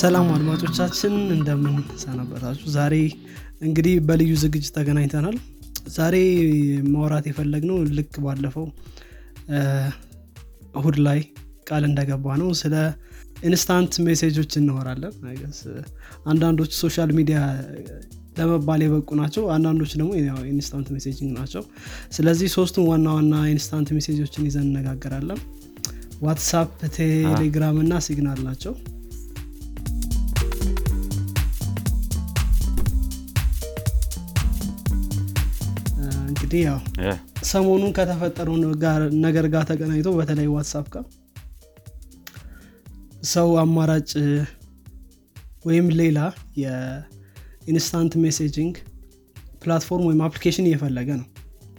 ሰላም አድማጮቻችን እንደምን ሰነበታችሁ? ዛሬ እንግዲህ በልዩ ዝግጅት ተገናኝተናል። ዛሬ ማውራት የፈለግነው ልክ ባለፈው እሁድ ላይ ቃል እንደገባ ነው። ስለ instant message ኦች እናወራለን። አንዳንዶች social media ለመባል የበቁ ናቸው። አንዳንዶች ደግሞ instant messaging ናቸው። ስለዚህ ሶስቱም ዋና ዋና instant message ኦችን ይዘን እነጋገራለን ዋትሳፕ ቴሌግራም እና ሲግናል ናቸው። እንግዲህ ያው ሰሞኑን ከተፈጠረው ነገር ጋር ተገናኝቶ በተለይ ዋትሳፕ ጋር ሰው አማራጭ ወይም ሌላ የ instant messaging platform ወይም application እየፈለገ ነው።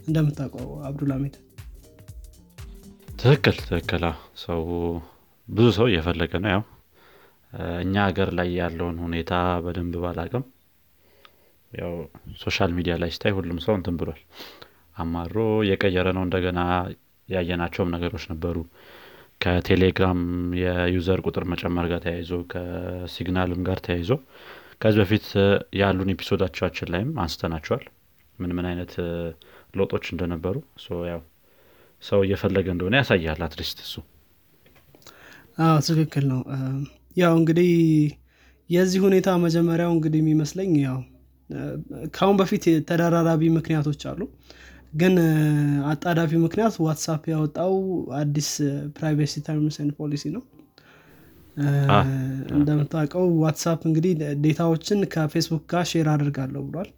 እንደምታውቀው አብዱልሚድ ትክክል ትክክል ሰው ብዙ ሰው እየፈለገ ነው። ያው እኛ ሀገር ላይ ያለውን ሁኔታ በደንብ ባላውቅም ያው social media ላይ ስታይ ሁሉም ሰው እንትን ብሏል። አማሮ የቀየረ ነው። እንደገና ያየናቸውም ነገሮች ነበሩ። ከቴሌግራም የ user ቁጥር መጨመር ጋር ተያይዞ ከሲግናልም ጋር ተያይዞ ከዚህ በፊት ያሉን episode ኣቻችን ላይም አንስተናቸዋል። ምን ምን አይነት ለውጦች እንደነበሩ ያው ሰው እየፈለገ እንደሆነ ያሳያል at least እሱ አዎ ትክክል ነው። ያው እንግዲህ የዚህ ሁኔታ መጀመሪያው እንግዲህ የሚመስለኝ ያው ከአሁን በፊት ተደራራቢ ምክንያቶች አሉ። ግን አጣዳፊ ምክንያት ዋትሳፕ ያወጣው አዲስ privacy terms policy ነው። እንደምታውቀው ዋትሳፕ እንግዲህ data ዎችን ከፌስቡክ ጋር share አደርጋለሁ ብሏል።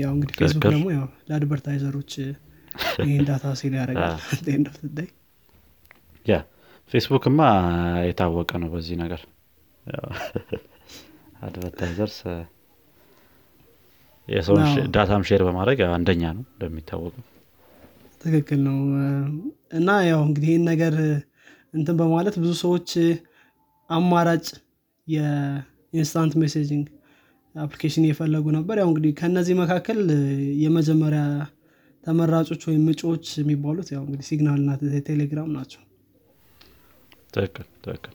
ያው እንግዲህ ፌስቡክ ደግሞ ያው ለ advertiser ኦች ይህን data sell ያደርጋል ፌስቡክማ የታወቀ ነው በዚህ ነገር። advertisers የሰውን data ም share በማድረግ አንደኛ ነው እንደሚታወቀው። ትክክል ነው። እና ያው እንግዲህ ይህን ነገር እንትን በማለት ብዙ ሰዎች አማራጭ የ instant messaging application እየፈለጉ ነበር። ያው እንግዲህ ከእነዚህ መካከል የመጀመሪያ ተመራጮች ወይም ምጮች የሚባሉት ያው እንግዲህ ሲግናል ና ቴሌግራም ናቸው ትክክል ትክክል።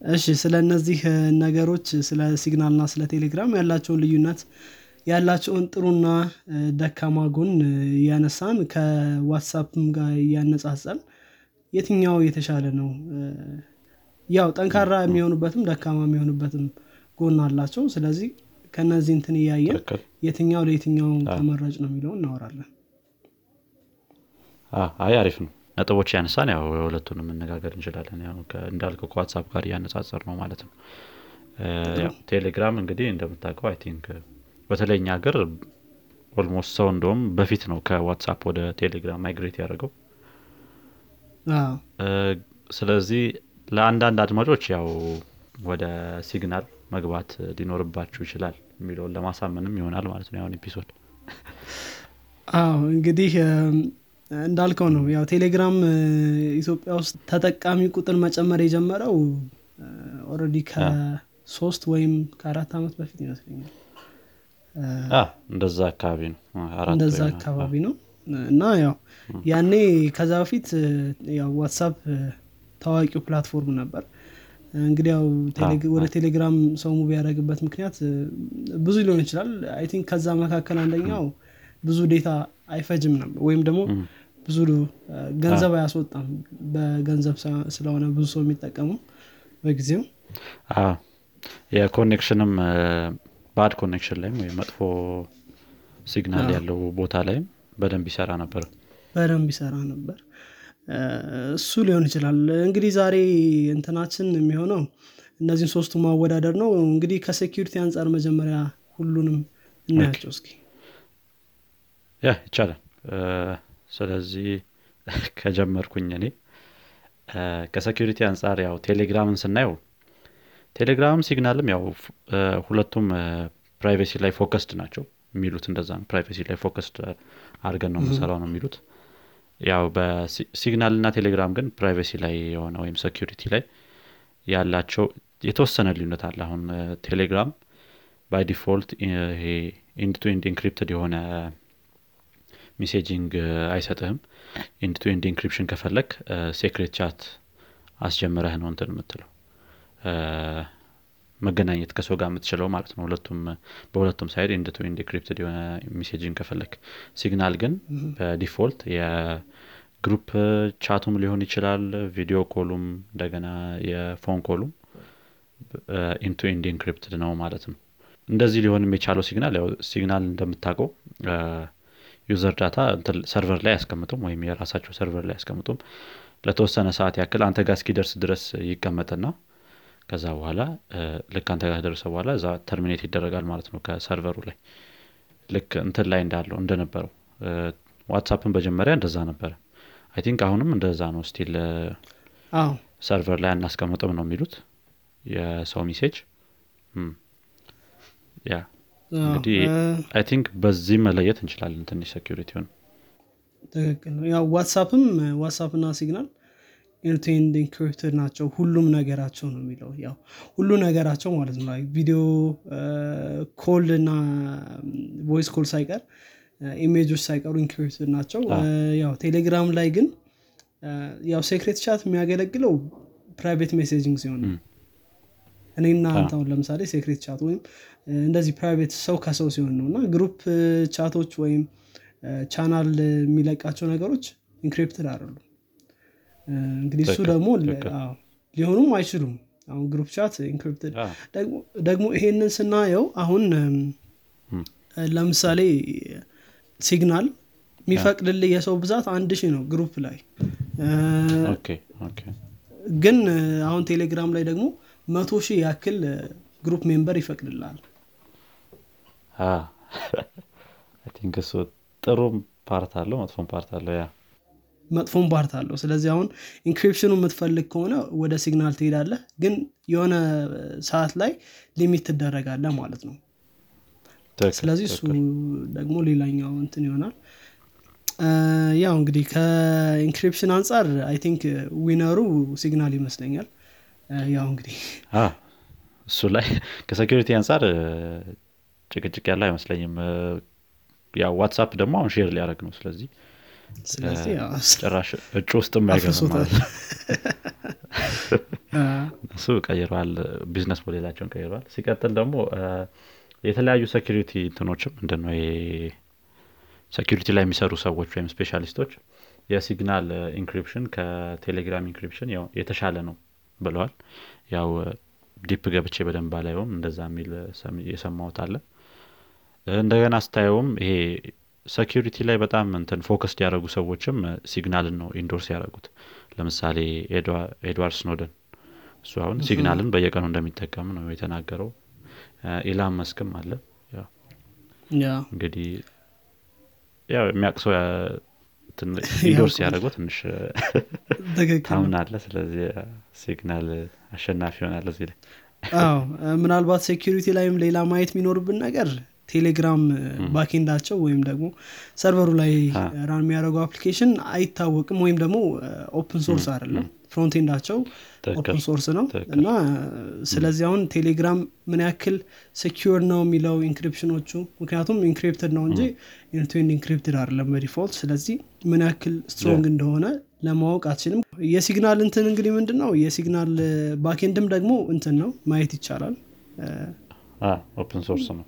እሺ ስለ እነዚህ ነገሮች ስለ ሲግናል ና ስለ ቴሌግራም ያላቸውን ልዩነት ያላቸውን ጥሩና ደካማ ጎን እያነሳን ከዋትሳፕም ጋር እያነጻጸን የትኛው የተሻለ ነው? ያው ጠንካራ የሚሆኑበትም ደካማ የሚሆኑበትም ጎን አላቸው። ስለዚህ ከነዚህ እንትን እያየን የትኛው ለየትኛው ተመራጭ ነው የሚለው እናወራለን። አይ አሪፍ ነው ነጥቦች ያነሳን ያው የሁለቱን መነጋገር እንችላለን። እንዳልከው ከዋትሳፕ ጋር እያነጻጸር ነው። ማለት ነው ቴሌግራም እንግዲህ እንደምታውቀው I think በተለይ እኛ ሀገር almost ሰው እንደውም በፊት ነው ከዋትሳፕ ወደ ቴሌግራም migrate ያደረገው ስለዚህ ለአንዳንድ አድማጮች ያው ወደ ሲግናል መግባት ሊኖርባችሁ ይችላል የሚለውን ለማሳመንም ይሆናል ማለት ነው ያሁን episode። አዎ እንግዲህ እንዳልከው ነው። ያው ቴሌግራም ኢትዮጵያ ውስጥ ተጠቃሚ ቁጥር መጨመር የጀመረው already ከሶስት ወይም ከአራት ዓመት በፊት ይመስለኛል። እንደዛ አካባቢ ነው። እንደዛ አካባቢ ነው። እና ያው ያኔ ከዛ በፊት ያው ዋትሳፕ ታዋቂው platform ነበር። እንግዲህ ያው ወደ ቴሌግራም ሰው move ያደረግበት ምክንያት ብዙ ሊሆን ይችላል። I think ከዛ መካከል አንደኛው ብዙ data አይፈጅም ነበር ወይም ደግሞ ብዙ ገንዘብ አያስወጣም። በገንዘብ ስለሆነ ብዙ ሰው የሚጠቀመው በጊዜው። የ connection ም bad connection ላይም ወይም መጥፎ signal ያለው ቦታ ላይም በደንብ ይሰራ ነበር። በደንብ ይሰራ ነበር። እሱ ሊሆን ይችላል። እንግዲህ ዛሬ እንትናችን የሚሆነው እነዚህን ሶስቱ ማወዳደር ነው። እንግዲህ ከ security አንጻር መጀመሪያ ሁሉንም እናያቸው እስኪ። ያ ይቻላል ስለዚህ ከጀመርኩኝ እኔ ከ security አንጻር ያው ቴሌግራምን ስናየው ቴሌግራም ሲግናልም ያው ሁለቱም privacy ላይ focused ናቸው የሚሉት እንደዛ ነው። privacy ላይ focused አድርገን ነው የምንሰራው ነው የሚሉት። ያው በሲግናል እና ቴሌግራም ግን privacy ላይ የሆነ ወይም security ላይ ያላቸው የተወሰነ ልዩነት አለ። አሁን ቴሌግራም by default ይሄ end to end encrypted የሆነ messaging አይሰጥህም? end to end encryption ከፈለግ secret chat አስጀምረህ ነው እንትን የምትለው። መገናኘት ከሰው ጋር የምትችለው ማለት ነው። ሁለቱም በሁለቱም side end to end encrypted የሆነ message ን ከፈለግ ሲግናል ግን በ default የ group chat ኡም ሊሆን ይችላል video call ኡም እንደገና የ phone call ኡም end to end encrypted ነው ማለት ነው። እንደዚህ ሊሆንም የቻለው ሲግናል ያው ሲግናል እንደምታውቀው user data server ላይ ያስቀምጡም ወይም የራሳቸው server ላይ ያስቀምጡም ለተወሰነ ሰዓት ያክል አንተ ጋር እስኪደርስ ድረስ ይቀመጥና ከዛ በኋላ ልክ አንተ ጋር ደረሰ በኋላ እዛ terminate ይደረጋል ማለት ነው ከ server ኡ ላይ። ልክ እንትን ላይ እንዳለው እንደነበረው። ዋትሳፕን በጀመሪያ እንደዛ ነበረ። I think አሁንም እንደዛ ነው still server ላይ አናስቀምጥም ነው የሚሉት። የሰው message ያ እንግዲህ I think በዚህ መለየት እንችላለን ትንሽ security ውን ትክክል ነው። ያው ዋትሳፕም ዋትሳፕ እና ሲግናል end to end encrypted ናቸው። ሁሉም ነገራቸው ነው የሚለው ያው ሁሉ ነገራቸው ማለት ነው። video call እና voice call ሳይቀር image ኦች ሳይቀሩ encrypted ናቸው። ያው ቴሌግራም ላይ ግን ያው secret chat የሚያገለግለው private messaging ሲሆን እኔና አንተ አሁን ለምሳሌ secret chat ወይም እንደዚህ private ሰው ከሰው ሲሆን ነው። እና group chat ኦች ወይም ቻናል የሚለቃቸው ነገሮች encrypted አይደሉም። እንግዲህ እሱ ደግሞ ሊሆኑም አይችሉም። አሁን group chat encrypted ደግሞ ይሄንን ስናየው አሁን ለምሳሌ ሲግናል የሚፈቅድልህ የሰው ብዛት አንድ ሺህ ነው group ላይ። ግን አሁን ቴሌግራም ላይ ደግሞ መቶ ሺህ ያክል group member ይፈቅድልሃል። think እሱ ጥሩም part አለው መጥፎም part አለው yeah። መጥፎም part አለው። ስለዚህ አሁን encryption ኑ የምትፈልግ ከሆነ ወደ ሲግናል ትሄዳለህ ግን የሆነ ሰዓት ላይ limit ትደረጋለህ ማለት ነው። ስለዚህ እሱ ደግሞ ሌላኛው እንትን ይሆናል። ያው እንግዲህ ከ encryption አንጻር I think winner ኡ ሲግናል ይመስለኛል ያው እንግዲህ እሱ ላይ ከ security አንጻር ጭቅጭቅ ያለ አይመስለኝም። ያው ዋትሳፕ ደግሞ አሁን share ሊያደርግ ነው። ስለዚህ ጭራሽ እጩ ውስጥ አይገባም ማለት እሱ ቀይረዋል business model ኣቸውን ቀይረዋል ሲቀጥል ደግሞ የተለያዩ security እንትኖችም ምንድነው security ላይ የሚሰሩ ሰዎች ወይም specialist ኦች የሲግናል encryption ከቴሌግራም encryption የተሻለ ነው ብለዋል። ያው deep ገብቼ በደንብ አላየውም። እንደዛ የሚል የሰማሁት አለ። እንደገና ስታየውም ይሄ security ላይ በጣም እንትን focused ያደረጉ ሰዎችም ሲግናልን ነው endorse ያደረጉት። ለምሳሌ ኤድዋርድ ስኖደን እሱ አሁን ሲግናልን በየቀኑ እንደሚጠቀም ነው የተናገረው። ኢላን መስክም አለ። እንግዲህ ያው የሚያቅ ሰው endorse ያደረገው ትንሽ ታምናለህ ስለዚህ ሲግናል አሸናፊ ይሆናል እዚህ ላይ። አዎ ምናልባት security ላይም ሌላ ማየት የሚኖርብን ነገር ቴሌግራም backend ኣቸው ወይም ደግሞ server ኡ ላይ run የሚያደርገው application አይታወቅም ወይም ደግሞ open source አይደለም frontend ኣቸው open source ነው እና ስለዚህ አሁን ቴሌግራም ምን ያክል secure ነው የሚለው encryption ኦቹ ምክንያቱም encrypted ነው እንጂ end to end encrypted አይደለም በ default ስለዚህ ምን ያክል strong እንደሆነ ለማወቅ አትችልም። የሲግናል እንትን እንግዲህ ምንድን ነው የሲግናል backend ም ደግሞ እንትን ነው ማየት ይቻላል። open source ነው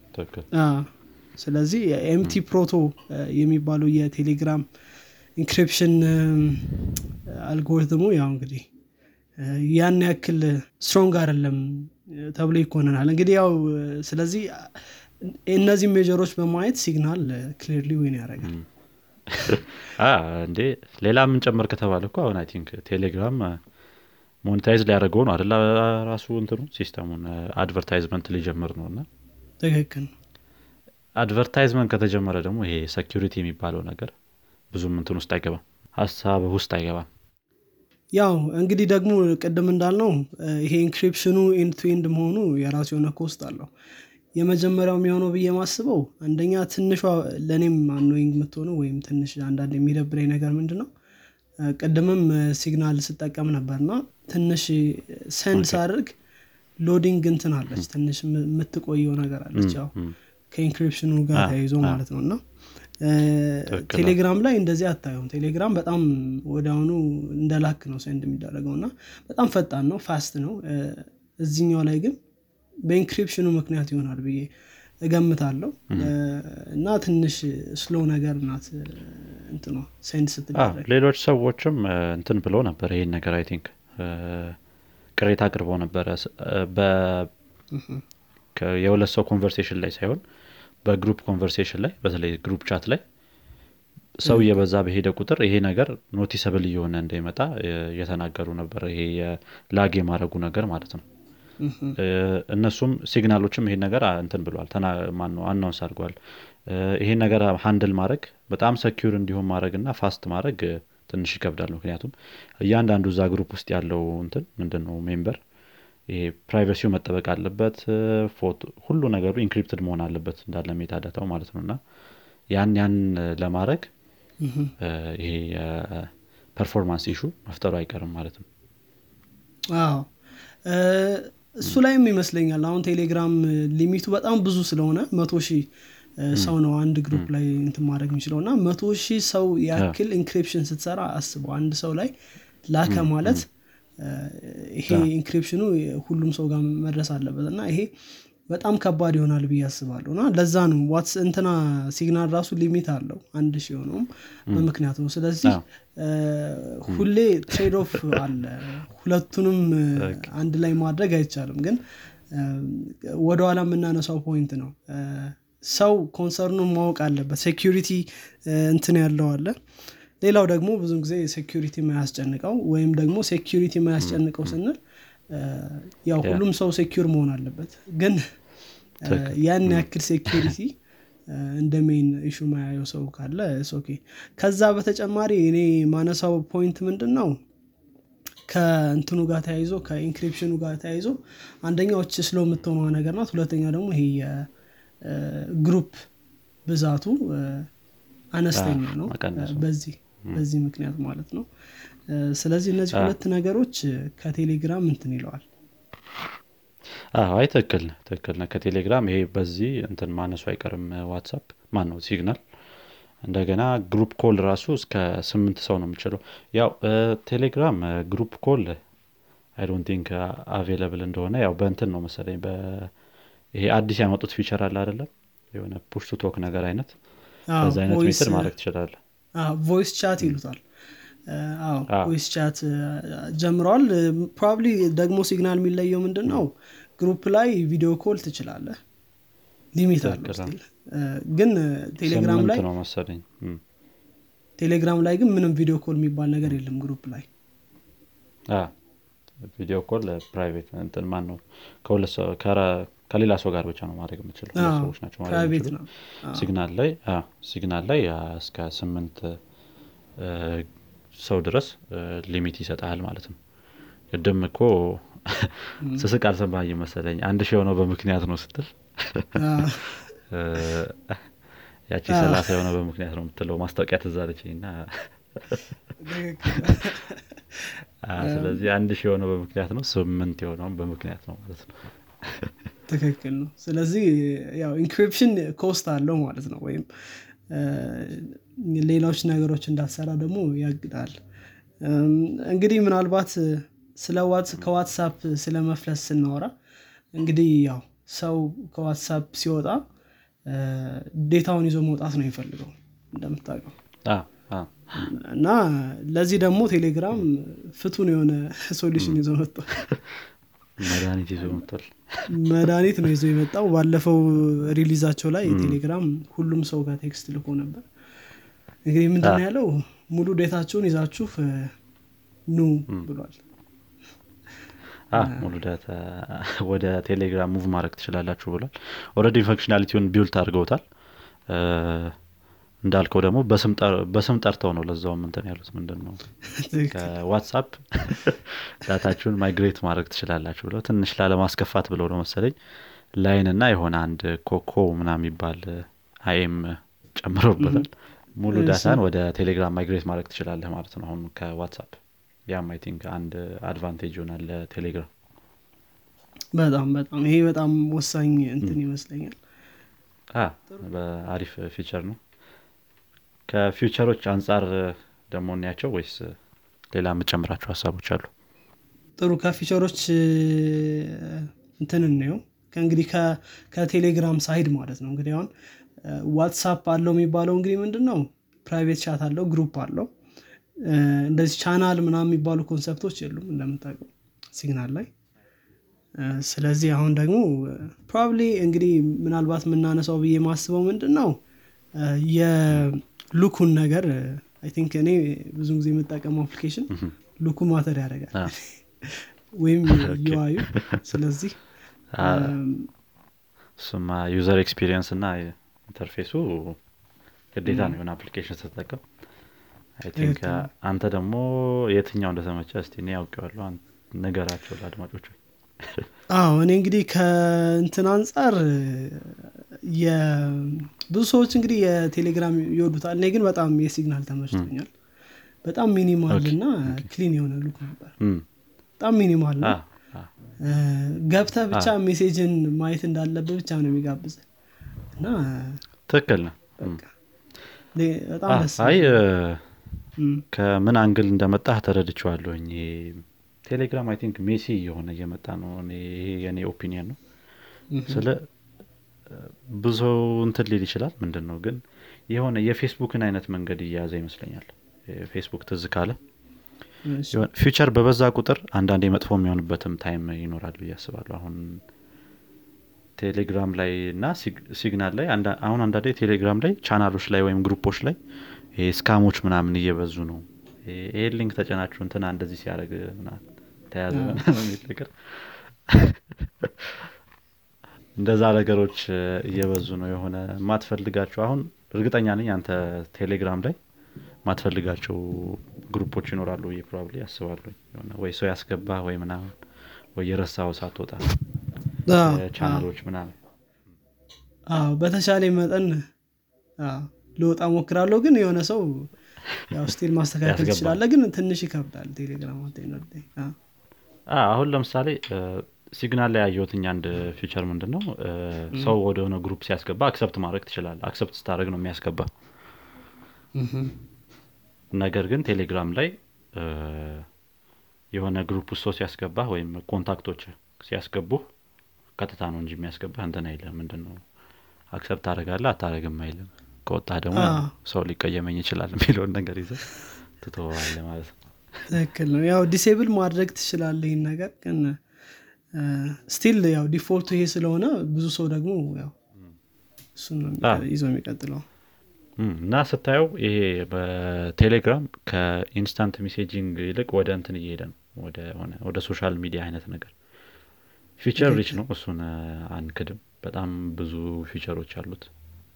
ስለዚህ MTProto የሚባለው የቴሌግራም encryption algorithm ኡ ያው እንግዲህ ያን ያክል strong አይደለም ተብሎ ይኮነናል። እንግዲህ ያው ስለዚህ እነዚህ measure ኦች በማየት ሲግናል clearly win ያደርጋል። እንዴ! ሌላ የምንጨምር ከተባለ እኮ አሁን I think ቴሌግራም monetize ሊያደርገው ነው አይደል ራሱ እንትኑ system ኡን advertisement ሊጀምር ነው እና ትክክል advertisement ከተጀመረ ደግሞ ይሄ security የሚባለው ነገር ብዙም እንትን ውስጥ አይገባም ሀሳብ ውስጥ አይገባም። ያው እንግዲህ ደግሞ ቅድም እንዳልነው ይሄ encryption ኑ end to end መሆኑ የራሱ የሆነ cost አለው። የመጀመሪያው የሚሆነው ብዬ ማስበው አንደኛ ትንሿ ለእኔም annoying የምትሆነው ወይም ትንሽ አንዳንድ የሚደብረኝ ነገር ምንድን ነው ቅድምም ሲግናል ስጠቀም ነበርና ትንሽ send ሳደርግ loading እንትን አለች ትንሽ የምትቆየው ነገር አለች። ያው ከ encryption ኑ ጋር ተያይዞ ማለት ነው እና ቴሌግራም ላይ እንደዚህ አታየውም ቴሌግራም በጣም ወደ አሁኑ እንደ ላክ ነው send የሚደረገው እና በጣም ፈጣን ነው fast ነው። እዚኛው ላይ ግን በ encryption ኑ ምክንያት ይሆናል ብዬ እገምታለሁ። እና ትንሽ slow ነገር ናት እንትኗ send ስትደረግ። ሌሎች ሰዎችም እንትን ብሎ ነበር ይሄን ነገር I think ቅሬታ አቅርበው ነበረ የሁለት ሰው conversation ላይ ሳይሆን በ group conversation ላይ በተለይ group chat ላይ ሰው እየበዛ በሄደ ቁጥር ይሄ ነገር noticeable እየሆነ እንደሚመጣ እየተናገሩ ነበር። ይሄ lag የማድረጉ ነገር ማለት ነው። እነሱም ሲግናሎችም ይሄን ነገር እንትን ብሏል ማነው announce አድርገዋል። ይሄን ነገር handle ማድረግ በጣም secure እንዲሆን ማድረግ እና fast ማድረግ ትንሽ ይከብዳል። ምክንያቱም እያንዳንዱ እዛ group ውስጥ ያለው እንትን ምንድን ነው member ይሄ privacy ው መጠበቅ አለበት ፎቶ ሁሉ ነገሩ encrypted መሆን አለበት እንዳለ metadata ው ማለት ነው። እና ያን ያን ለማድረግ ይሄ performance issue መፍጠሩ አይቀርም ማለት ነው። አዎ። እሱ ላይም ይመስለኛል አሁን ቴሌግራም limit ኡ በጣም ብዙ ስለሆነ መቶ ሺህ ሰው ነው አንድ group ላይ እንትን ማድረግ የሚችለው እና መቶ ሺህ ሰው ያክል encryption ስትሰራ አስበው አንድ ሰው ላይ ላከ ማለት ይሄ encryption ኑ ሁሉም ሰው ጋር መድረስ አለበት እና ይሄ በጣም ከባድ ይሆናል ብዬ አስባለሁ። እና ለዛ ነው ዋትስ እንትና ሲግናል ራሱ limit አለው አንድ ሺ የሆነውም በምክንያት ነው። ስለዚህ ሁሌ trade off አለ። ሁለቱንም አንድ ላይ ማድረግ አይቻልም። ግን ወደኋላ የምናነሳው point ነው። ሰው concern ኑን ማወቅ አለበት። security እንትን ያለው አለ ሌላው ደግሞ ብዙ ጊዜ security የማያስጨንቀው ወይም ደግሞ security የማያስጨንቀው ስንል ያው ሁሉም ሰው secure መሆን አለበት። ግን ያን ያክል security እንደ main issue ማያየው ሰው ካለ okay ከዛ በተጨማሪ እኔ ማነሳው point ምንድን ነው ከእንትኑ ጋር ተያይዞ ከ encryption ኑ ጋር ተያይዞ አንደኛ slow የምትሆነዋ ነገር ናት። ሁለተኛ ደግሞ ይሄ የ group ብዛቱ አነስተኛ ነው። በዚህ በዚህ ምክንያት ማለት ነው። ስለዚህ እነዚህ ሁለት ነገሮች ከቴሌግራም እንትን ይለዋል። አይ ትክክል ትክክል ከቴሌግራም ይሄ በዚህ እንትን ማነሱ አይቀርም ዋትሳፕ ማን ነው ሲግናል። እንደገና group call ራሱ እስከ ስምንት ሰው ነው የምችለው። ያው ቴሌግራም group call I don't think available እንደሆነ ያው በእንትን ነው መሰለኝ ይሄ አዲስ ያመጡት feature አለ አይደለም? የሆነ push to talk ነገር አይነት። በዛ አይነት method ማድረግ ትችላለ voice chat ይሉታል። voice chat ጀምረዋል probably ደግሞ ሲግናል የሚለየው ምንድን ነው group ላይ video call ትችላለህ። limit አለው ግን ቴሌግራም ላይ ቴሌግራም ላይ ግን ምንም video call የሚባል ነገር የለም ግሩፕ ላይ። ቪዲዮ ኮል ፕራይቬት ማን ነው ከሌላ ሰው ጋር ብቻ ነው ማድረግ የምችለው ሰዎች ናቸው ሲግናል ላይ ሲግናል ላይ እስከ ስምንት ሰው ድረስ limit ይሰጣል ማለት ነው። ቅድም እኮ ስስቅ አልሰማኝ መሰለኝ። አንድ ሺህ የሆነው በምክንያት ነው ስትል ያቺ ሰላሳ የሆነው በምክንያት ነው የምትለው። ማስታወቂያ ትዛለች እና ስለዚህ አንድ ሺህ የሆነው በምክንያት ነው ስምንት የሆነውም በምክንያት ነው ማለት ነው ትክክል ነው። ስለዚህ ያው encryption cost አለው ማለት ነው። ወይም ሌሎች ነገሮች እንዳትሰራ ደግሞ ያግዳል። እንግዲህ ምናልባት ስለ ከዋትሳፕ ስለ መፍለስ ስናወራ እንግዲህ ያው ሰው ከዋትሳፕ ሲወጣ ዴታውን ይዞ መውጣት ነው የሚፈልገው እንደምታውቀው። እና ለዚህ ደግሞ ቴሌግራም ፍቱን የሆነ ሶሉሽን ይዞ መጥቷል መድኃኒት ይዞ መጥቷል። መድኃኒት ነው ይዞ የመጣው። ባለፈው release ኣቸው ላይ ቴሌግራም ሁሉም ሰው ጋር text ልኮ ነበር። እንግዲህ ምንድን ያለው? ሙሉ data ችሁን ይዛችሁ ኑ ብሏል። ሙሉ data ወደ ቴሌግራም move ማድረግ ትችላላችሁ ብሏል። already functionality ውን built አድርገውታል እንዳልከው ደግሞ በስም ጠርተው ነው ለዛውም እንትን ያሉት ምንድን ነው ከዋትሳፕ data ችሁን migrate ማድረግ ትችላላችሁ ብለው ትንሽ ላለማስከፋት ብለው ነው መሰለኝ ላይን እና የሆነ አንድ ካካዎ ምናምን የሚባል IM ጨምረውበታል ሙሉ data ን ወደ ቴሌግራም migrate ማድረግ ትችላለህ ማለት ነው አሁን ከዋትሳፕ። ያም I think አንድ advantage ይሆናል ለቴሌግራም። በጣም በጣም ይሄ በጣም ወሳኝ እንትን ይመስለኛል። በአሪፍ feature ነው ከ feature ኦች አንጻር ደግሞ እናያቸው ወይስ ሌላ የምጨምራቸው ሀሳቦች አሉ? ጥሩ ከ feature ኦች እንትን እንየው። ከእንግዲህ ከ- ከቴሌግራም side ማለት ነው። እንግዲህ አሁን ዋትሳፕ አለው የሚባለው እንግዲህ ምንድን ነው private chat አለው group አለው። እንደዚህ ቻናል ምናምን የሚባሉ concept ኦች የሉም እንደምታውቀው ሲግናል ላይ። ስለዚህ አሁን ደግሞ probably እንግዲህ ምናልባት የምናነሳው ብዬ ማስበው ምንድን ነው እ፣ የ look ኩን ነገር I think እኔ ብዙ ጊዜ የምጠቀመው application look ኩ matter ያደርጋል ወይም UI ዩ ስለዚህ እሱማ user experience እና interface ኡ ግዴታ ነው የሆነ application ስትጠቀም። think አንተ ደግሞ የትኛው እንደተመቸ እስቲ እኔ ያውቀዋለሁ ንገራቸው ለአድማጮች። አዎ እኔ እንግዲህ ከእንትን አንጻር ብዙ ሰዎች እንግዲህ የቴሌግራም ይወዱታል። እኔ ግን በጣም የሲግናል ተመችቶኛል። በጣም minimal እና clean የሆነ look ነበር። በጣም minimal ነው። ገብተህ ብቻ message ን ማየት እንዳለብህ ብቻ ነው የሚጋብዝ እና ትክክል ነው። በጣም ደስ ከምን angle እንደመጣህ ተረድቼዋለሁኝ ቴሌግራም I think messy የሆነ እየመጣ ነው። ይሄ የኔ opinion ነው። ስለ ብዙ እንትን ሊል ይችላል። ምንድን ነው ግን የሆነ የፌስቡክን አይነት መንገድ እየያዘ ይመስለኛል። ፌስቡክ ትዝ ካለ feature በበዛ ቁጥር አንዳንዴ መጥፎ የሚሆንበትም time ይኖራል ብዬ አስባለሁ። አሁን ቴሌግራም ላይ እና ሲግ- ሲግናል ላይ አሁን አንዳንዴ ቴሌግራም ላይ ቻናሎች ላይ ወይም group ኦች ላይ ይሄ scam ኦች ምናምን እየበዙ ነው። ይሄ- link ተጭናችሁ እንትና እንደዚህ ምናምን ተያዘ ነገር እንደዛ ነገሮች እየበዙ ነው የሆነ የማትፈልጋቸው አሁን እርግጠኛ ነኝ አንተ ቴሌግራም ላይ ማትፈልጋቸው group ኦች ይኖራሉ ብዬ probably አስባለሁ የሆነ ወይ ሰው ያስገባ ወይ ምናምን ወይ የረሳኸው ሳትወጣ ቻናሎች ምናምን። አዎ በተሻለ መጠን ልወጣ ሞክራለሁ ግን የሆነ ሰው ያው still ማስተካከል ትችላለ ግን ትንሽ ይከብዳል ቴሌግራም አሁን ለምሳሌ ሲግናል ላይ ያየሁትኝ አንድ feature ምንድን ነው ሰው ወደሆነ group ሲያስገባ accept ማድረግ ትችላለ accept ስታደረግ ነው የሚያስገባ ነገር ግን ቴሌግራም ላይ የሆነ group ውስጥ ሰው ሲያስገባ ወይም contact ኦች ሲያስገቡ ቀጥታ ነው እንጂ የሚያስገባ እንትን አይልም። ምንድን ነው accept ታደረጋለ አታደረግም አይልም። ከወጣ ደግሞ ሰው ሊቀየመኝ ይችላል የሚለውን ነገር ይዘ ትተዋለ ማለት ነው። ትክክል ነው። ያው disable ማድረግ ትችላለ ይህን ነገር ግን still ያው default ኡ ይሄ ስለሆነ ብዙ ሰው ደግሞ ያው እሱን ይዞ የሚቀጥለው። እና ስታየው ይሄ በቴሌግራም ከ instant messaging ይልቅ ወደ እንትን እየሄደ ነው። ወደ social media አይነት ነገር። feature rich ነው። እሱን አንክድም። በጣም ብዙ feature ኦች አሉት።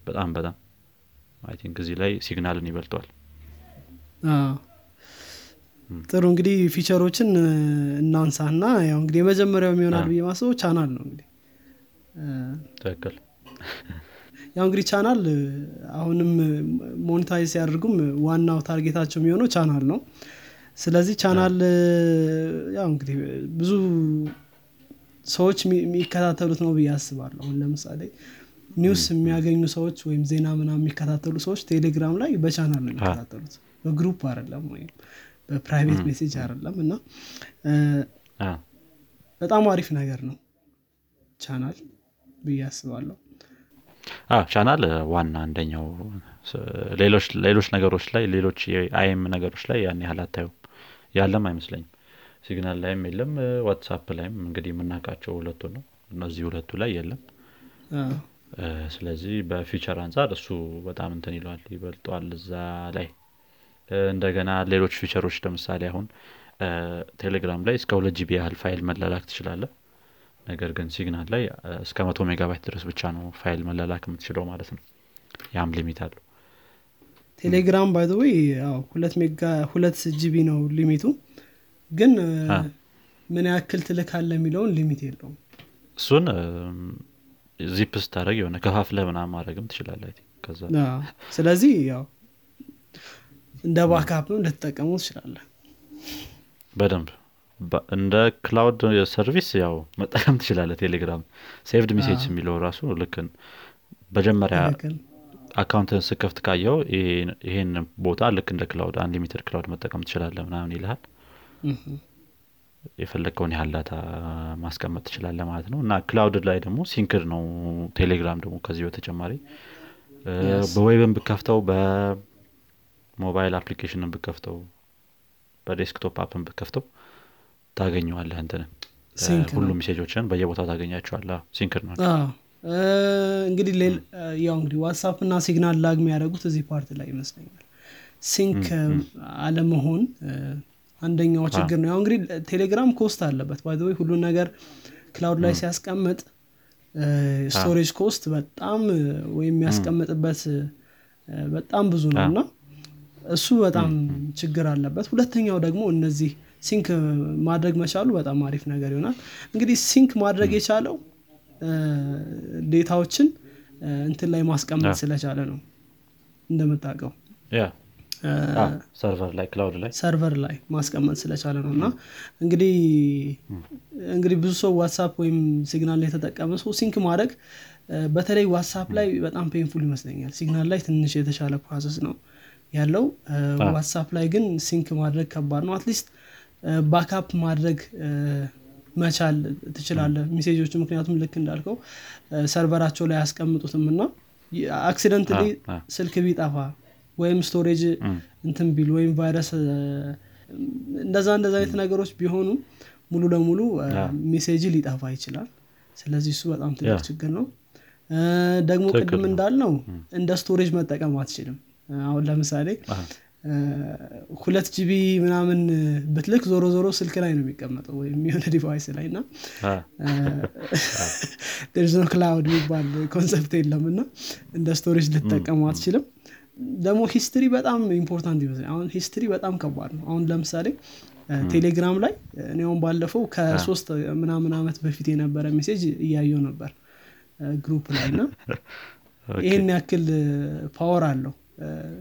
በጣም በጣም I think እዚህ ላይ ሲግናልን ይበልጠዋል ጥሩ እንግዲህ feature ኦችን እናንሳና ያው እንግዲህ የመጀመሪያው የሚሆናል ብዬ ማስበው ቻናል ነው እንግዲህ። ትክክል። ያው እንግዲህ ቻናል አሁንም monetize ሲያደርጉም ዋናው target ኣቸው የሚሆነው ቻናል ነው። ስለዚህ ቻናል ያው እንግዲህ ብዙ ሰዎች የሚ- የሚከታተሉት ነው ብዬ አስባለሁ። አሁን ለምሳሌ news የሚያገኙ ሰዎች ወይም ዜና ምናምን የሚከታተሉ ሰዎች ቴሌግራም ላይ በቻናል ነው የሚከታተሉት። በ group አይደለም ወይም በ private message አይደለም እና በጣም አሪፍ ነገር ነው ቻናል ብዬ አስባለሁ። ቻናል ዋና አንደኛው ሌሎች ነገሮች ላይ ሌሎች የ IM ነገሮች ላይ ያን ያህል አታዩም። ያለም አይመስለኝም። ሲግናል ላይም የለም ዋትሳፕ ላይም እንግዲህ የምናውቃቸው ሁለቱ ነው። እነዚህ ሁለቱ ላይ የለም። ስለዚህ በ feature አንጻር እሱ በጣም እንትን ይለዋል ይበልጠዋል እዛ ላይ እንደገና ሌሎች feature ኦች ለምሳሌ አሁን ቴሌግራም ላይ እስከ ሁለት GB ያህል ፋይል መላላክ ትችላለህ። ነገር ግን ሲግናል ላይ እስከ መቶ ሜጋባይት ድረስ ብቻ ነው ፋይል መላላክ የምትችለው ማለት ነው። ያም limit አለው። ቴሌግራም by the way ያው ሁለት mega ሁለት GB ነው limit ኡ። ግን ምን ያክል ትልካለ የሚለውን limit የለውም። እሱን ዚፕ ስታደረግ የሆነ ከፋፍለ ምናምን ማድረግም አዎ። ስለዚህ ያው እንደ backup ም ልትጠቀሙ ትችላለ በደንብ እንደ cloud service ያው መጠቀም ትችላለህ ቴሌግራም saved message የሚለው ራሱ ልክ መጀመሪያ አካውንትን ስከፍት ካየው ይሄን ቦታ ልክ እንደ cloud unlimited cloud መጠቀም ትችላለ ምናምን ይልሃል። የፈለግከውን ያህል data ማስቀመጥ ትችላለ ማለት ነው። እና cloud ላይ ደግሞ synced ነው ቴሌግራም ደግሞ ከዚህ በተጨማሪ። በ web ን ብከፍተው በ mobile application ን ብከፍተው በ desktop app ን ብከፍተው ታገኘዋለህ እንትንን ሁሉም message ኦችን በየቦታው ታገኛቸዋለ synced ነው እንግዲህ ያው እንግዲህ ዋትሳፕ እና ሲግናል lag የሚያደርጉት እዚህ part ላይ ይመስለኛል። sync አለመሆን አንደኛው ችግር ነው። ያው እንግዲህ ቴሌግራም cost አለበት። ባይ ሁሉን ነገር cloud ላይ ሲያስቀምጥ storage cost በጣም ወይም የሚያስቀምጥበት በጣም ብዙ ነው እና እሱ በጣም ችግር አለበት። ሁለተኛው ደግሞ እነዚህ sync ማድረግ መቻሉ በጣም አሪፍ ነገር ይሆናል። እንግዲህ sync ማድረግ የቻለው data ዎችን እንትን ላይ ማስቀመጥ ስለቻለ ነው። እንደምታውቀው server ላይ cloud ላይ server ላይ ማስቀመጥ ስለቻለ ነው። እና እንግዲህ እንግዲህ ብዙ ሰው ዋትሳፕ ወይም ሲግናል ላይ የተጠቀመ ሰው sync ማድረግ በተለይ ዋትሳፕ ላይ በጣም painful ይመስለኛል። ሲግናል ላይ ትንሽ የተሻለ process ነው ያለው። ዋትሳፕ ላይ ግን sync ማድረግ ከባድ ነው። at least backup ማድረግ መቻል ትችላለ message ኦቹ ምክንያቱም ልክ እንዳልከው server ኣቸው ላይ አያስቀምጡትም እና accidentally ስልክ ቢጠፋ ወይም storage እንትን ቢል ወይም ቫይረስ እንደዛ እንደዛ አይነት ነገሮች ቢሆኑ ሙሉ ለሙሉ message ሊጠፋ ይችላል። ስለዚህ እሱ በጣም ትልቅ ችግር ነው። ደግሞ ቅድም እንዳልነው እንደ storage መጠቀም አትችልም አሁን ለምሳሌ ሁለት GB ምናምን ብትልክ ዞሮ ዞሮ ስልክ ላይ ነው የሚቀመጠው ወይም የሆነ device ላይ እና ነው cloud የሚባል concept የለም እና እንደ storage ልትጠቀሙ አትችልም። ደግሞ history በጣም important ይመስል አሁን history በጣም ከባድ ነው። አሁን ለምሳሌ ቴሌግራም ላይ እኔውም ባለፈው ከሶስት ምናምን አመት በፊት የነበረ message እያየው ነበር group ላይ እና ይህን ያክል power አለው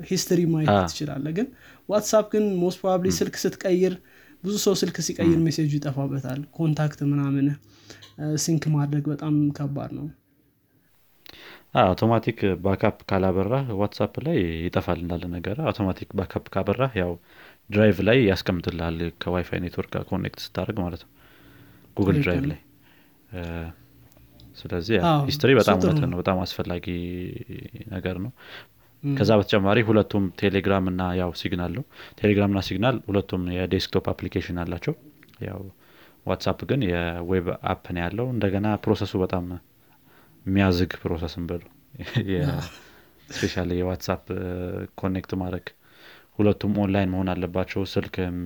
history ማየት ትችላለ ግን ዋትሳፕ ግን most probably ስልክ ስትቀይር ብዙ ሰው ስልክ ሲቀይር message ኡ ይጠፋበታል። contact ምናምን sync ማድረግ በጣም ከባድ ነው። automatic backup ካላበራ ዋትሳፕ ላይ ይጠፋል እንዳለ ነገር። automatic backup ካበራ ያው ድራይቭ ላይ ያስቀምጥልሃል ከ WiFi network ጋር connect ስታደርግ ማለት ነው። ጉግል ድራይቭ ላይ ስለዚህ history በጣም እውነት ነው። በጣም አስፈላጊ ነገር ነው ከዛ በተጨማሪ ሁለቱም ቴሌግራም እና ያው ሲግናል ነው። ቴሌግራም እና ሲግናል ሁለቱም የ desktop application አላቸው። ያው ዋትሳፕ ግን የ web app ነው ያለው። እንደገና process ኡ በጣም የሚያዝግ process ን ብሎ ስፔሻ የዋትሳፕ connect ማድረግ ሁለቱም ኦንላይን መሆን አለባቸው። ስልክም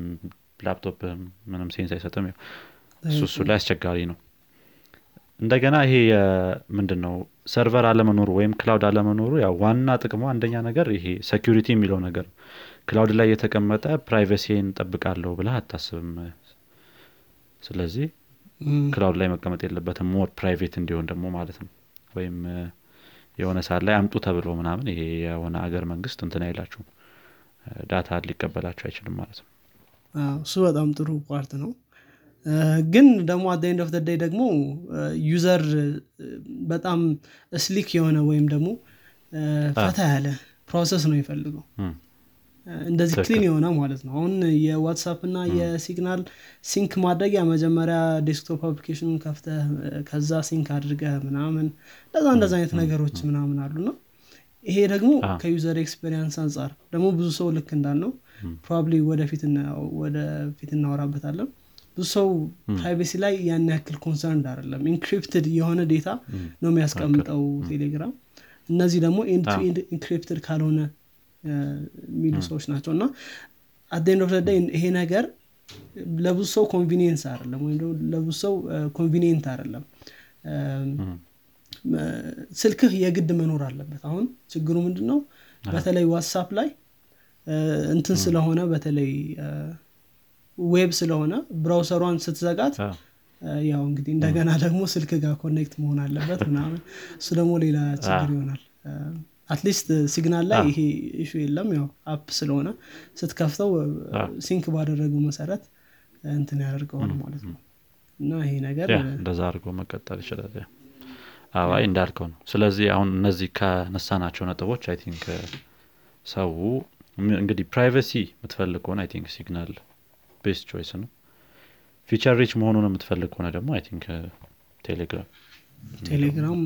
ላፕቶፕም ምንም sense አይሰጥም። እሱ እሱ ላይ አስቸጋሪ ነው እንደገና ይሄ ምንድን ነው server አለመኖሩ ወይም cloud አለመኖሩ ያው ዋና ጥቅሙ አንደኛ ነገር ይሄ security የሚለው ነገር cloud ላይ የተቀመጠ privacy ን ጠብቃለሁ ብለህ አታስብም። ስለዚህ cloud ላይ መቀመጥ የለበትም። more private እንዲሆን ደግሞ ማለት ነው። ወይም የሆነ ሰዓት ላይ አምጡ ተብሎ ምናምን ይሄ የሆነ አገር መንግስት እንትን አይላችሁም። data ሊቀበላቸው አይችልም ማለት ነው። እሱ በጣም ጥሩ part ነው ግን ደግሞ at end of day ደግሞ user በጣም sleek የሆነ ወይም ደግሞ ፈታ ያለ process ነው ይፈልገው እንደዚህ clean የሆነ ማለት ነው። አሁን የዋትሳፕ እና የሲግናል sync ማድረጊያ መጀመሪያ desktop application ከፍተ ከዛ sync አድርገ ምናምን እንደዛ እንደዛ አይነት ነገሮች ምናምን አሉና ይሄ ደግሞ ከ user experience አንጻር ደግሞ ብዙ ሰው ልክ እንዳልነው probably ወደፊት ወደፊት እናወራበታለን ብዙ ሰው privacy ላይ ያን ያክል concerned አይደለም። encrypted የሆነ data ነው የሚያስቀምጠው ቴሌግራም። እነዚህ ደግሞ end to end encrypted ካልሆነ የሚሉ ሰዎች ናቸው። እና at the end of ይሄ ነገር ለብዙ ሰው convenience አይደለም ወይም ለብዙ ሰው convenient አይደለም። ስልክህ የግድ መኖር አለበት። አሁን ችግሩ ምንድን ነው በተለይ ዋትሳፕ ላይ እንትን ስለሆነ በተለይ web ስለሆነ browser ሯን ስትዘጋት ያው እንግዲህ እንደገና ደግሞ ስልክ ጋር connect መሆን አለበት ምናምን። እሱ ደግሞ ሌላ ችግር ይሆናል። at least ሲግናል ላይ ይሄ issue ው የለም። ያው app ስለሆነ ስትከፍተው sync ባደረገው መሰረት እንትን ያደርገዋል ማለት ነው። እና ይሄ ነገር እንደዛ አድርጎ መቀጠል ይችላል። አዋይ እንዳልከው ነው። ስለዚህ አሁን እነዚህ ከነሳናቸው ነጥቦች I think ሰው እንግዲህ privacy የምትፈልግ ከሆነ I think ሲግናል best choice ነው። feature rich መሆኑን የምትፈልግ ከሆነ ደግሞ I think ቴሌግራም ቴሌግራም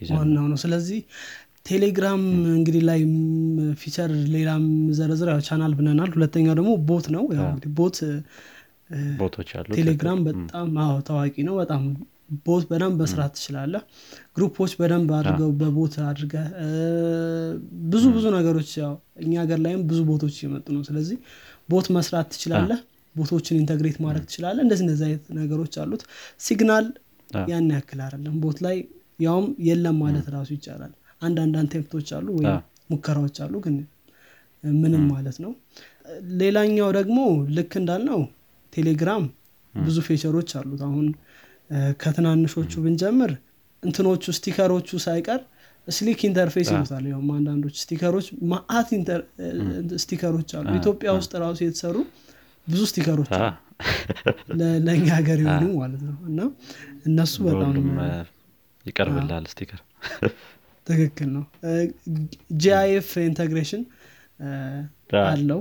ዋናው ነው። ስለዚህ ቴሌግራም እንግዲህ ላይ feature ሌላም ዘረዝር ያው ቻናል ብለናል። ሁለተኛው ደግሞ bot ነው። ያው አዎ። እንግዲህ bot bot ኦች አሉ ቴሌግራም በጣም አዎ ታዋቂ ነው። በጣም bot በደንብ መስራት ትችላለህ። group ኦች በደንብ አድርገው በ bot አድርገ ብዙ ብዙ ነገሮች ያው እኛ ሀገር ላይም ብዙ bot ኦች እየመጡ ነው። ስለዚህ bot መስራት ትችላለህ bot ኦችን integrate ማድረግ ትችላለህ? እንደዚህ እንደዚህ አይነት ነገሮች አሉት። ሲግናል ያን ያክል አይደለም። bot ላይ ያውም የለም ማለት ራሱ ይቻላል። አንዳንድ attempt ኦች አሉ ወይም ሙከራዎች አሉ ግን ምንም ማለት ነው። ሌላኛው ደግሞ ልክ እንዳልነው ቴሌግራም ብዙ feature ኦች አሉት። አሁን ከትናንሾቹ ብንጀምር እንትኖቹ sticker ኦቹ ሳይቀር sleek interface ይሉታል። ያውም አንዳንዶች sticker ኦች ማአት sticker ኦች አሉ። ኢትዮጵያ ውስጥ ራሱ የተሰሩ ብዙ sticker ኦች ለእኛ ሀገር የሆኑ ማለት ነው። እና እነሱ በጣም ይቀርብልሃል sticker። ትክክል ነው። GIF integration አለው።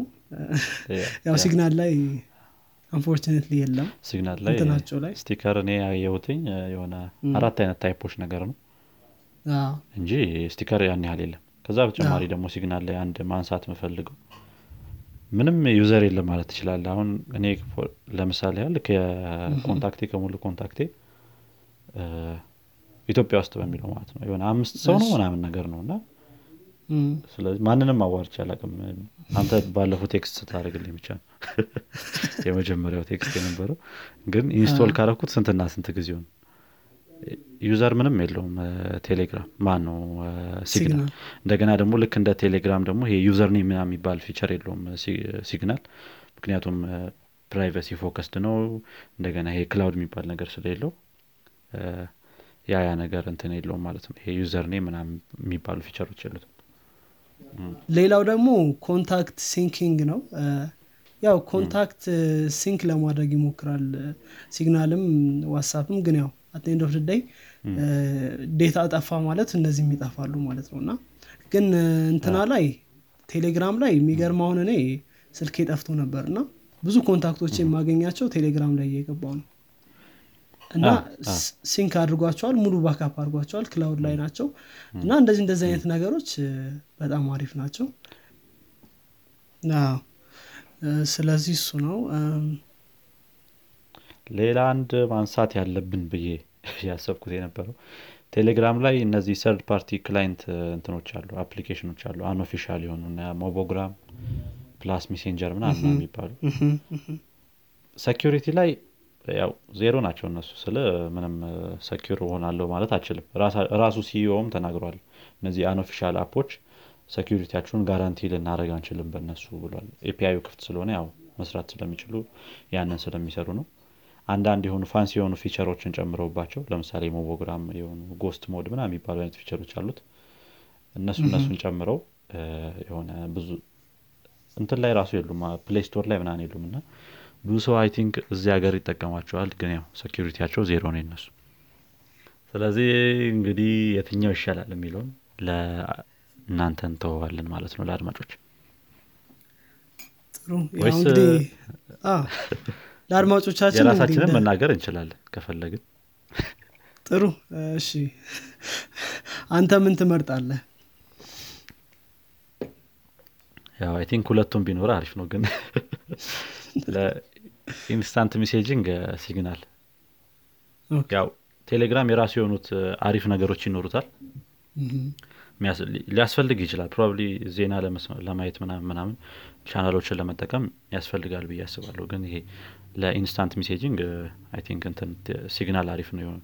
ያው ሲግናል ላይ unfortunately የለም። ሲግናል ላይ እንትናቸው ላይ sticker እኔ ያየሁትኝ የሆነ አራት አይነት type ኦች ነገር ነው። እንጂ sticker ያን ያህል የለም። ከዛ በተጨማሪ ደግሞ ሲግናል ላይ አንድ ማንሳት የምፈልገው ምንም user የለም ማለት ትችላለ አሁን እኔ ፎ- ለምሳሌ ያህል ከ contact ኤ ከሙሉ contact ኤ እ፣ ኢትዮጵያ ውስጥ በሚለው ማለት ነው። የሆነ አምስት ሰው ነው ምናምን ነገር ነው እና እም፣ ስለዚህ ማንንም አዋርቼ አላውቅም። አንተ ባለፈው text ስታደርግልኝ ብቻ ነው የመጀመሪያው text የነበረው። ግን install ካረኩት ስንትና ስንት ጊዜው ነው user ምንም የለውም ቴሌግራም ማን ነው ሲግናል እንደገና ደግሞ ልክ እንደ ቴሌግራም ደግሞ ይሄ username ምናምን የሚባል feature የለውም ሲግናል። ምክንያቱም privacy focused ነው እንደገና ይሄ cloud የሚባል ነገር ስለሌለው ያ ያ ነገር እንትን የለውም ማለት ነው። ይሄ username ምናምን የሚባሉ feature ኦች የሉትም። ሌላው ደግሞ contact syncing ነው። ያው contact sync ለማድረግ ይሞክራል። ሲግናልም ዋትሳፕም ግን ያው at end of day data ጠፋ ማለት እነዚህም ይጠፋሉ ማለት ነው። እና ግን እ፣ እንትና ላይ ቴሌግራም ላይ የሚገርም አሁን እኔ ስልኬ ጠፍቶ ነበር እና ብዙ contact ኦች የማገኛቸው ቴሌግራም ላይ እየገባው ነው። እና sync አድርጓቸዋል ሙሉ backup አድርጓቸዋል cloud ላይ ናቸው። እና እንደዚህ እንደዚህ አይነት ነገሮች እ፣ በጣም አሪፍ ናቸው። እ፣ ስለዚህ እሱ ነው። እም፣ ሌላ አንድ ማንሳት ያለብን ብዬ ያሰብኩት የነበረው ቴሌግራም ላይ እነዚህ third party client እንትኖች አሉ application ኦች አሉ። unofficial የሆኑ ሞቦግራም ፕላስ ሜሴንጀር ምናምን የሚባሉ security ላይ ያው ዜሮ ናቸው እነሱ። ስለ ምንም secure ሆናለሁ ማለት አችልም ራሱ CEO ም ተናግሯል። እነዚህ unofficial app ኦች security ያችሁን guarantee ልናደረግ አንችልም በእነሱ ብሏል። API ዩ ክፍት ስለሆነ ያው መስራት ስለሚችሉ ያንን ስለሚሰሩ ነው አንዳንድ የሆኑ fancy የሆኑ feature ኦችን ጨምረውባቸው ለምሳሌ ሞቦግራም የሆኑ ghost mode ምና የሚባሉ አይነት feature ኦች አሉት። እነሱ እነሱን ጨምረው የሆነ ብዙ እንትን ላይ ራሱ የሉም። ፕሌይ ስቶር ላይ ምናን የሉም እና ብዙ ሰው I think እዚህ ሀገር ይጠቀማቸዋል ግን ያው security ያቸው zero ነው የነሱ። ስለዚህ እንግዲህ የትኛው ይሻላል የሚለውን ለእናንተ እንተወዋለን ማለት ነው ለአድማጮች። ጥሩ ለአድማጮቻችን የራሳችንን መናገር እንችላለን ከፈለግን። ጥሩ። እሺ። አንተ ምን ትመርጣለህ? ያው I think ሁለቱም ቢኖር አሪፍ ነው ግን ለ instant messaging ሲግናል። ያው ቴሌግራም የራሱ የሆኑት አሪፍ ነገሮች ይኖሩታል። ሊያስፈልግ ይችላል። probably ዜና ለማየት ምናምን ምናምን ቻናሎችን ለመጠቀም ያስፈልጋል ብዬ አስባለሁ። ግን ይሄ ለ instant messaging I think እንትን ሲግናል አሪፍ ነው የሆነ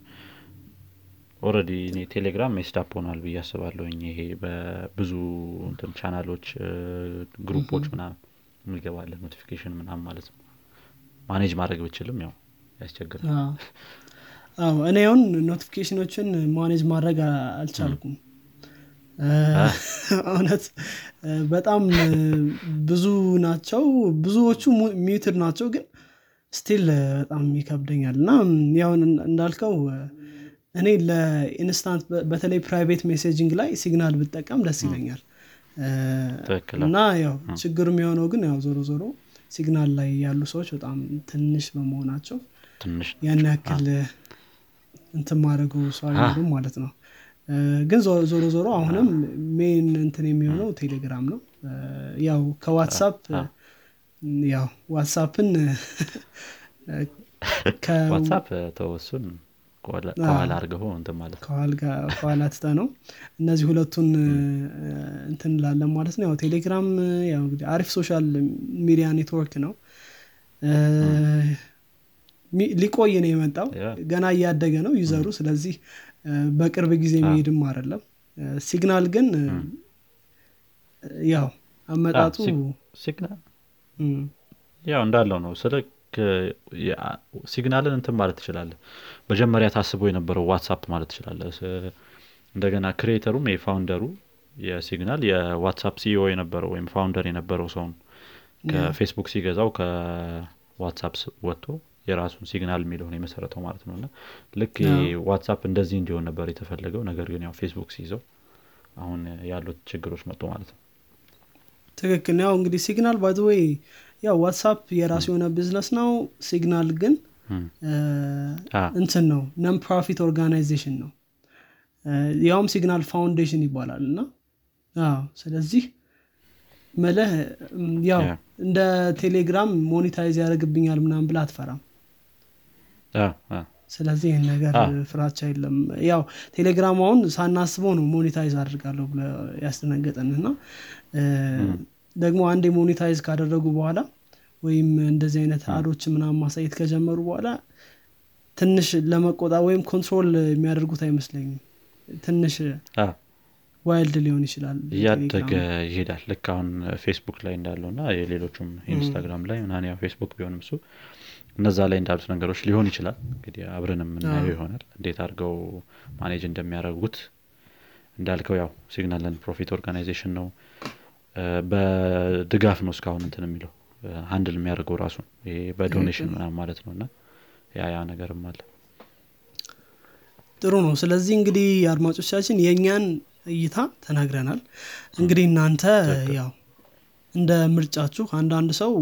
already እኔ ቴሌግራም messed up ሆኗል ብዬ አስባለሁኝ። ይሄ በብዙ እንትን channel ኦች group ኦች ምናምን የሚገባለ notification ምናምን ማለት ነው። manage ማድረግ ብችልም ያው ያስቸግራል። እኔ አሁን notification ኦችን manage ማድረግ አልቻልኩም እውነት በጣም ብዙ ናቸው። ብዙዎቹ muted ናቸው ግን still በጣም ይከብደኛል። እና ያው እን- እንዳልከው እኔ ለ instant በተለይ private messaging ላይ ሲግናል ብጠቀም ደስ ይለኛል። እና ያው ችግር የሚሆነው ግን ያው ዞሮ ዞሮ ሲግናል ላይ ያሉ ሰዎች በጣም ትንሽ በመሆናቸው ያን ያክል እንትን ማድረጉ ሰው አይኖርም ማለት ነው ግን ዞሮ ዞሮ አሁንም ሜን እንትን የሚሆነው ቴሌግራም ነው። ያው ከዋትሳፕ ያው ዋትሳፕን ከ- ዋትሳፕ ተወሱን ከኋላ አድርገው እንትን ማለት ከኋላ ትተ ነው እነዚህ ሁለቱን እንትን እንላለን ማለት ነው። ያው ቴሌግራም ያው እንግዲህ አሪፍ social media network ነው። ሊቆይ ነው የመጣው። ገና እያደገ ነው user ኡ። ስለዚህ በቅርብ ጊዜ የሚሄድም አይደለም። ሲግናል ግን ያው አመጣጡ ሲግናል። ያው እንዳለው ነው። ስልክ ሲግናልን እንትን ማለት ትችላለህ። መጀመሪያ ታስቦ የነበረው ዋትሳፕ ማለት ትችላለህ። እንደገና creator ኡም የ founder ኡ የሲግናል የዋትሳፕ CEO የነበረው ወይም founder የነበረው ሰው ነው ከፌስቡክ ሲገዛው ከዋትሳፕ ወጥቶ የራሱን ሲግናል የሚለውን የመሰረተው ማለት ነው። እና ልክ ዋትሳፕ እንደዚህ እንዲሆን ነበር የተፈለገው። ነገር ግን ያው ፌስቡክ ሲይዘው አሁን ያሉት ችግሮች መጡ ማለት ነው። ትክክል ነው። ያው እንግዲህ ሲግናል ባይ ወይ ያው ዋትሳፕ የራሱ የሆነ ቢዝነስ ነው። ሲግናል ግን እንትን ነው non profit organization ነው ያውም ሲግናል ፋውንዴሽን ይባላል። እና ስለዚህ መለህ ያው እንደ ቴሌግራም monetize ያደርግብኛል ምናምን ብለህ አትፈራም ስለዚህ ይህን ነገር ፍራቻ የለም። ያው ቴሌግራም አሁን ሳናስበው ነው monetize አድርጋለሁ ብለ ያስደነገጠን እና ደግሞ አንዴ monetize ካደረጉ በኋላ ወይም እንደዚህ አይነት ad ኦች ምናምን ማሳየት ከጀመሩ በኋላ ትንሽ ለመቆጣጠር ወይም control የሚያደርጉት አይመስለኝም። ትንሽ wild ሊሆን ይችላል እያደገ ይሄዳል። ልክ አሁን ፌስቡክ ላይ እንዳለው እና የሌሎቹም ኢንስታግራም ላይ ምናምን ያው ፌስቡክ ቢሆንም እሱ እነዛ ላይ እንዳሉት ነገሮች ሊሆን ይችላል። እንግዲህ አብረን የምናየው ይሆናል። እንዴት አድርገው manage እንደሚያደርጉት እንዳልከው ያው ሲግናል non profit organization ነው። በድጋፍ ነው እስካሁን እንትን የሚለው። handle የሚያደርገው ራሱ ይሄ በ donation ማለት ነው። እና ያ ያ ነገርም አለ። ጥሩ ነው። ስለዚህ እንግዲህ አድማጮቻችን የእኛን እይታ ተናግረናል። እንግዲህ እናንተ ያው እንደ ምርጫችሁ አንዳንድ ሰው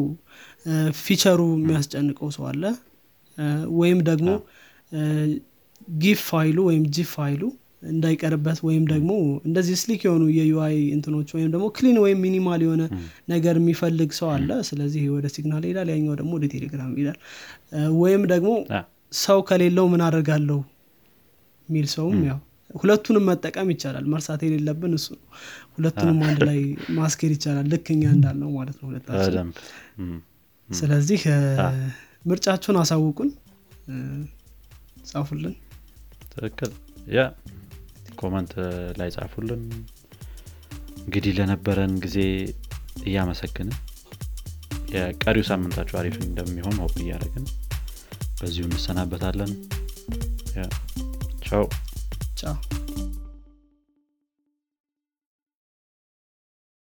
feature ኡ የሚያስጨንቀው ሰው አለ። ወይም ደግሞ GIF file ኡ ወይም GIF file ኡ እንዳይቀርበት ወይም ደግሞ እንደዚህ sleek የሆኑ የ UI እንትኖች ወይም ደግሞ clean ወይም minimal የሆነ ነገር የሚፈልግ ሰው አለ። ስለዚህ ወደ ሲግናል ይሄዳል ያኛው ደግሞ ወደ ቴሌግራም ይሄዳል። ወይም ደግሞ ሰው ከሌለው ምን አደርጋለሁ? የሚል ሰውም ያው ሁለቱንም መጠቀም ይቻላል። መርሳት የሌለብን እሱ ነው። ሁለቱንም አንድ ላይ ማስኬድ ይቻላል። ልክ እኛ እንዳልነው ማለት ነው ሁለታችን። ስለዚህ ምርጫችሁን አሳውቁን። ጻፉልን። ትክክል። ያ comment ላይ ጻፉልን። እንግዲህ ለነበረን ጊዜ እያመሰግንን የቀሪው ሳምንታችሁ አሪፍ እንደሚሆን hope እያደረግን በዚሁ እንሰናበታለን። ቻው So